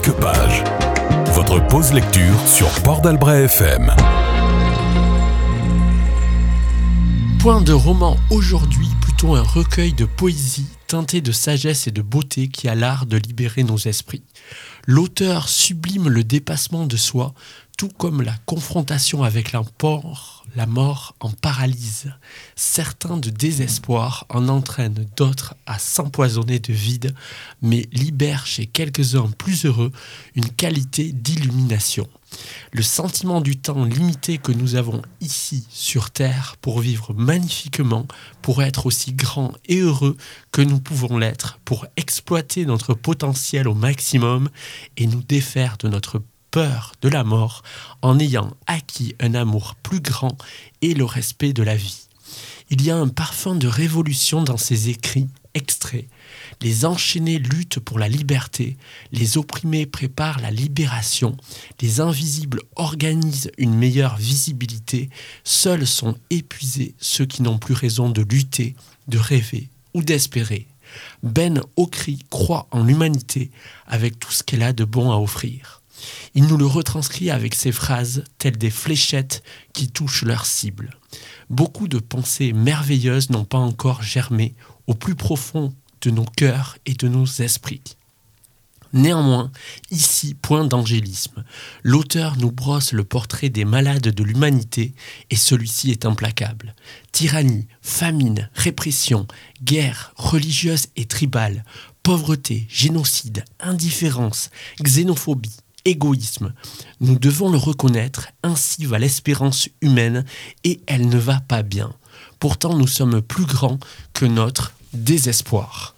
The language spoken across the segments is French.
Marque-Page. Votre pause lecture sur Port d'Albret FM. Point de roman aujourd'hui, plutôt un recueil de poésie teinté de sagesse et de beauté qui a l'art de libérer nos esprits. L'auteur sublime le dépassement de soi, tout comme la confrontation avec l'import, la mort en paralyse. Certains de désespoir en entraînent d'autres à s'empoisonner de vide, mais libèrent chez quelques-uns plus heureux une qualité d'illumination. Le sentiment du temps limité que nous avons ici sur Terre pour vivre magnifiquement, pour être aussi grand et heureux que nous pouvons l'être, pour exploiter notre potentiel au maximum et nous défaire de notre peur de la mort en ayant acquis un amour plus grand et le respect de la vie. Il y a un parfum de révolution dans ces écrits extraits. Les enchaînés luttent pour la liberté, les opprimés préparent la libération, les invisibles organisent une meilleure visibilité, seuls sont épuisés ceux qui n'ont plus raison de lutter, de rêver ou d'espérer. Ben Okri croit en l'humanité avec tout ce qu'elle a de bon à offrir. Il nous le retranscrit avec ses phrases telles des fléchettes qui touchent leur cible. Beaucoup de pensées merveilleuses n'ont pas encore germé au plus profond de nos cœurs et de nos esprits. Néanmoins, ici, point d'angélisme. L'auteur nous brosse le portrait des malades de l'humanité et celui-ci est implacable. Tyrannie, famine, répression, guerre religieuse et tribale, pauvreté, génocide, indifférence, xénophobie, égoïsme. Nous devons le reconnaître, ainsi va l'espérance humaine et elle ne va pas bien. Pourtant, nous sommes plus grands que notre désespoir.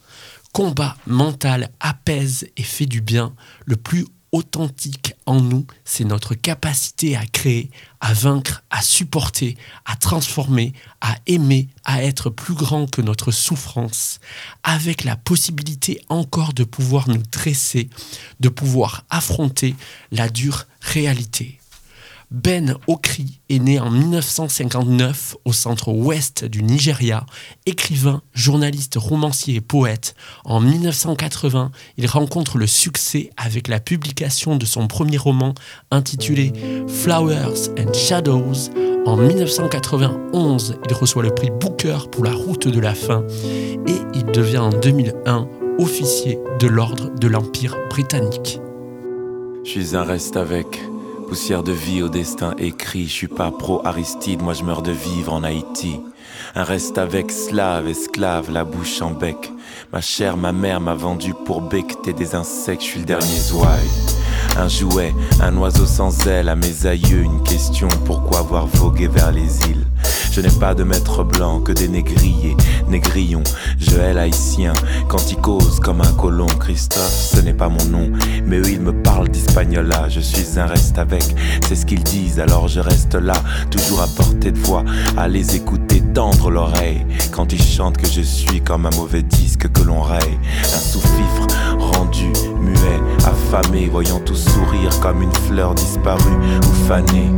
Combat mental apaise et fait du bien. Le plus authentique en nous, c'est notre capacité à créer, à vaincre, à supporter, à transformer, à aimer, à être plus grand que notre souffrance, avec la possibilité encore de pouvoir nous dresser, de pouvoir affronter la dure réalité. Ben Okri est né en 1959 au centre-ouest du Nigeria, écrivain, journaliste, romancier et poète. En 1980, il rencontre le succès avec la publication de son premier roman intitulé Flowers and Shadows. En 1991, il reçoit le prix Booker pour La route de la faim et il devient en 2001 officier de l'ordre de l'Empire britannique. Je reste avec Poussière de vie au destin écrit, je suis pas pro-Aristide, moi je meurs de vivre en Haïti. Un reste avec slave, esclave, la bouche en bec. Ma chère, ma mère m'a vendu pour becter des insectes, je suis le dernier zouaille. Un jouet, un oiseau sans aile à mes aïeux, une question, pourquoi avoir vogué vers les îles? Je n'ai pas de maître blanc que des négriers, négrillons. Je hais l'haïtien quand il cause comme un colon. Christophe, ce n'est pas mon nom, mais eux ils me parlent d'Hispaniola. Je suis un reste avec, c'est ce qu'ils disent, alors je reste là, toujours à portée de voix, à les écouter tendre l'oreille. Quand ils chantent que je suis comme un mauvais disque que l'on raye, un sous-fifre rendu, affamé, voyant tout sourire comme une fleur disparue ou fanée.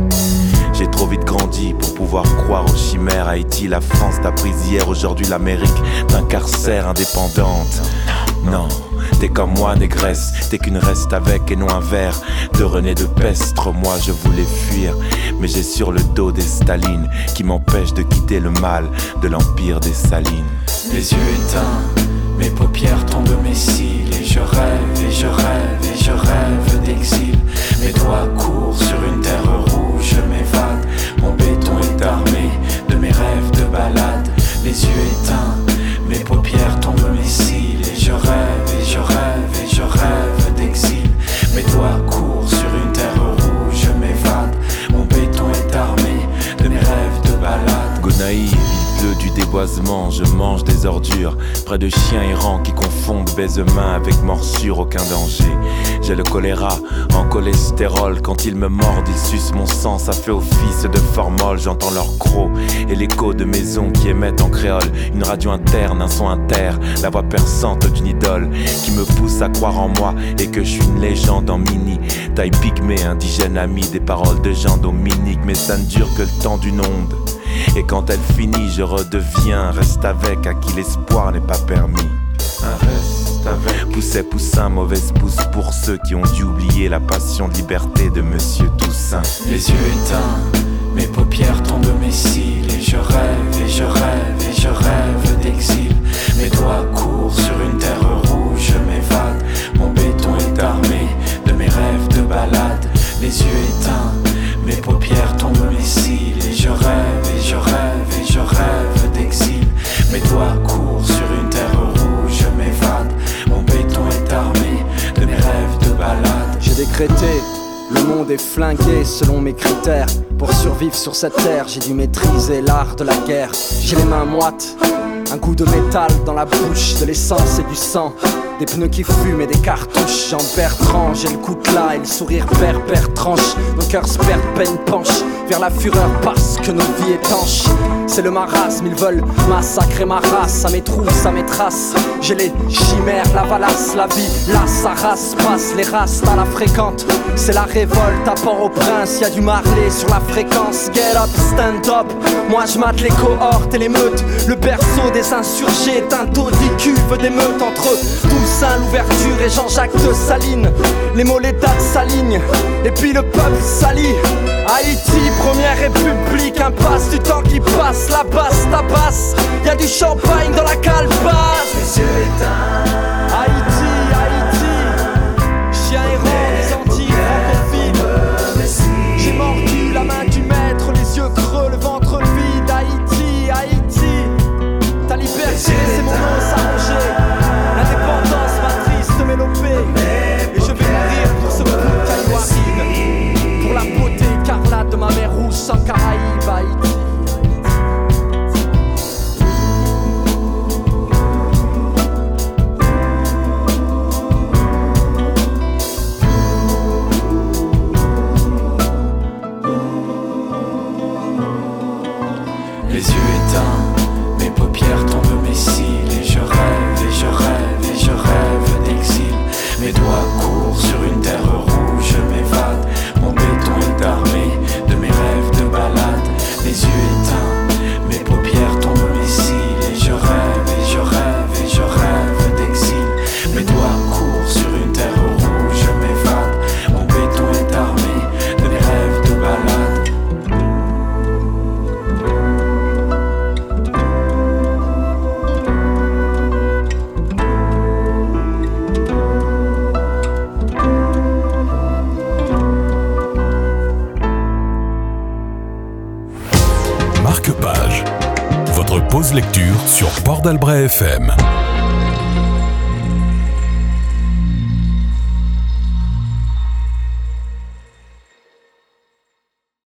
J'ai trop vite grandi pour pouvoir croire aux chimères. Haïti, la France, ta hier, aujourd'hui l'Amérique d'un carcère indépendante. Non, t'es comme moi, négresse, t'es qu'une reste avec et non un verre de René de Pestre. Moi, je voulais fuir, mais j'ai sur le dos des Stalines qui m'empêchent de quitter le mal de l'empire des Salines. Les yeux éteints, mes paupières tombent mes cils je rêve et je rêve et je rêve d'exil. Mes doigts je mange des ordures. Près de chiens errants qui confondent baise-main avec morsure, aucun danger. J'ai le choléra en cholestérol. Quand ils me mordent, ils sucent mon sang. Ça fait office de formol. J'entends leur croc et l'écho de maisons qui émettent en créole. Une radio interne, un son inter. La voix perçante d'une idole qui me pousse à croire en moi et que je suis une légende en mini. Taille pygmée, indigène ami, des paroles de gens dominiques. Mais ça ne dure que le temps d'une onde. Et quand elle finit, je redeviens reste avec à qui l'espoir n'est pas permis. Un reste Pousset, poussin, mauvaise pousse pour ceux qui ont dû oublier la passion de liberté de Monsieur Toussaint. Les yeux éteints, mes paupières tombent mes cils et je rêve et je rêve et je rêve d'exil. Mes doigts courent sur une terre rouge, je m'évade. Mon béton est armé de mes rêves de balade. Les yeux éteints, le monde est flingué selon mes critères. Pour survivre sur cette terre, j'ai dû maîtriser l'art de la guerre. J'ai les mains moites, un goût de métal dans la bouche, de l'essence et du sang. Des pneus qui fument et des cartouches. Jean Bertrand, j'ai le coutelas et le sourire berbère tranche. Nos cœurs se perdent, peine penche vers la fureur parce que nos vies étanches. C'est le marasme, ils veulent massacrer ma race. Ça mes trous, ça mes traces. J'ai les chimères, la valasse, la vie. Là, sa race passe, les races à la fréquente. C'est la révolte à Port-au-Prince. Y a du marlé sur la fréquence. Get up, stand up. Moi, je mate les cohortes et les meutes. Le berceau des insurgés est un taux cuve d'émeutes entre Toussaint, l'ouverture et Jean-Jacques de Saline. Les mots, les dates s'alignent. Et puis le peuple s'allie. Haïti, première république, impasse du temps qui passe, la basse tabasse. Y a du champagne dans la calebasse. Les yeux éteints. Haïti, Haïti, yeux éteints, mes paupières tombent mes cils et je rêve et je rêve et je rêve d'exil. Mes doigts Marque-page. Votre pause lecture sur Port d'Albret FM.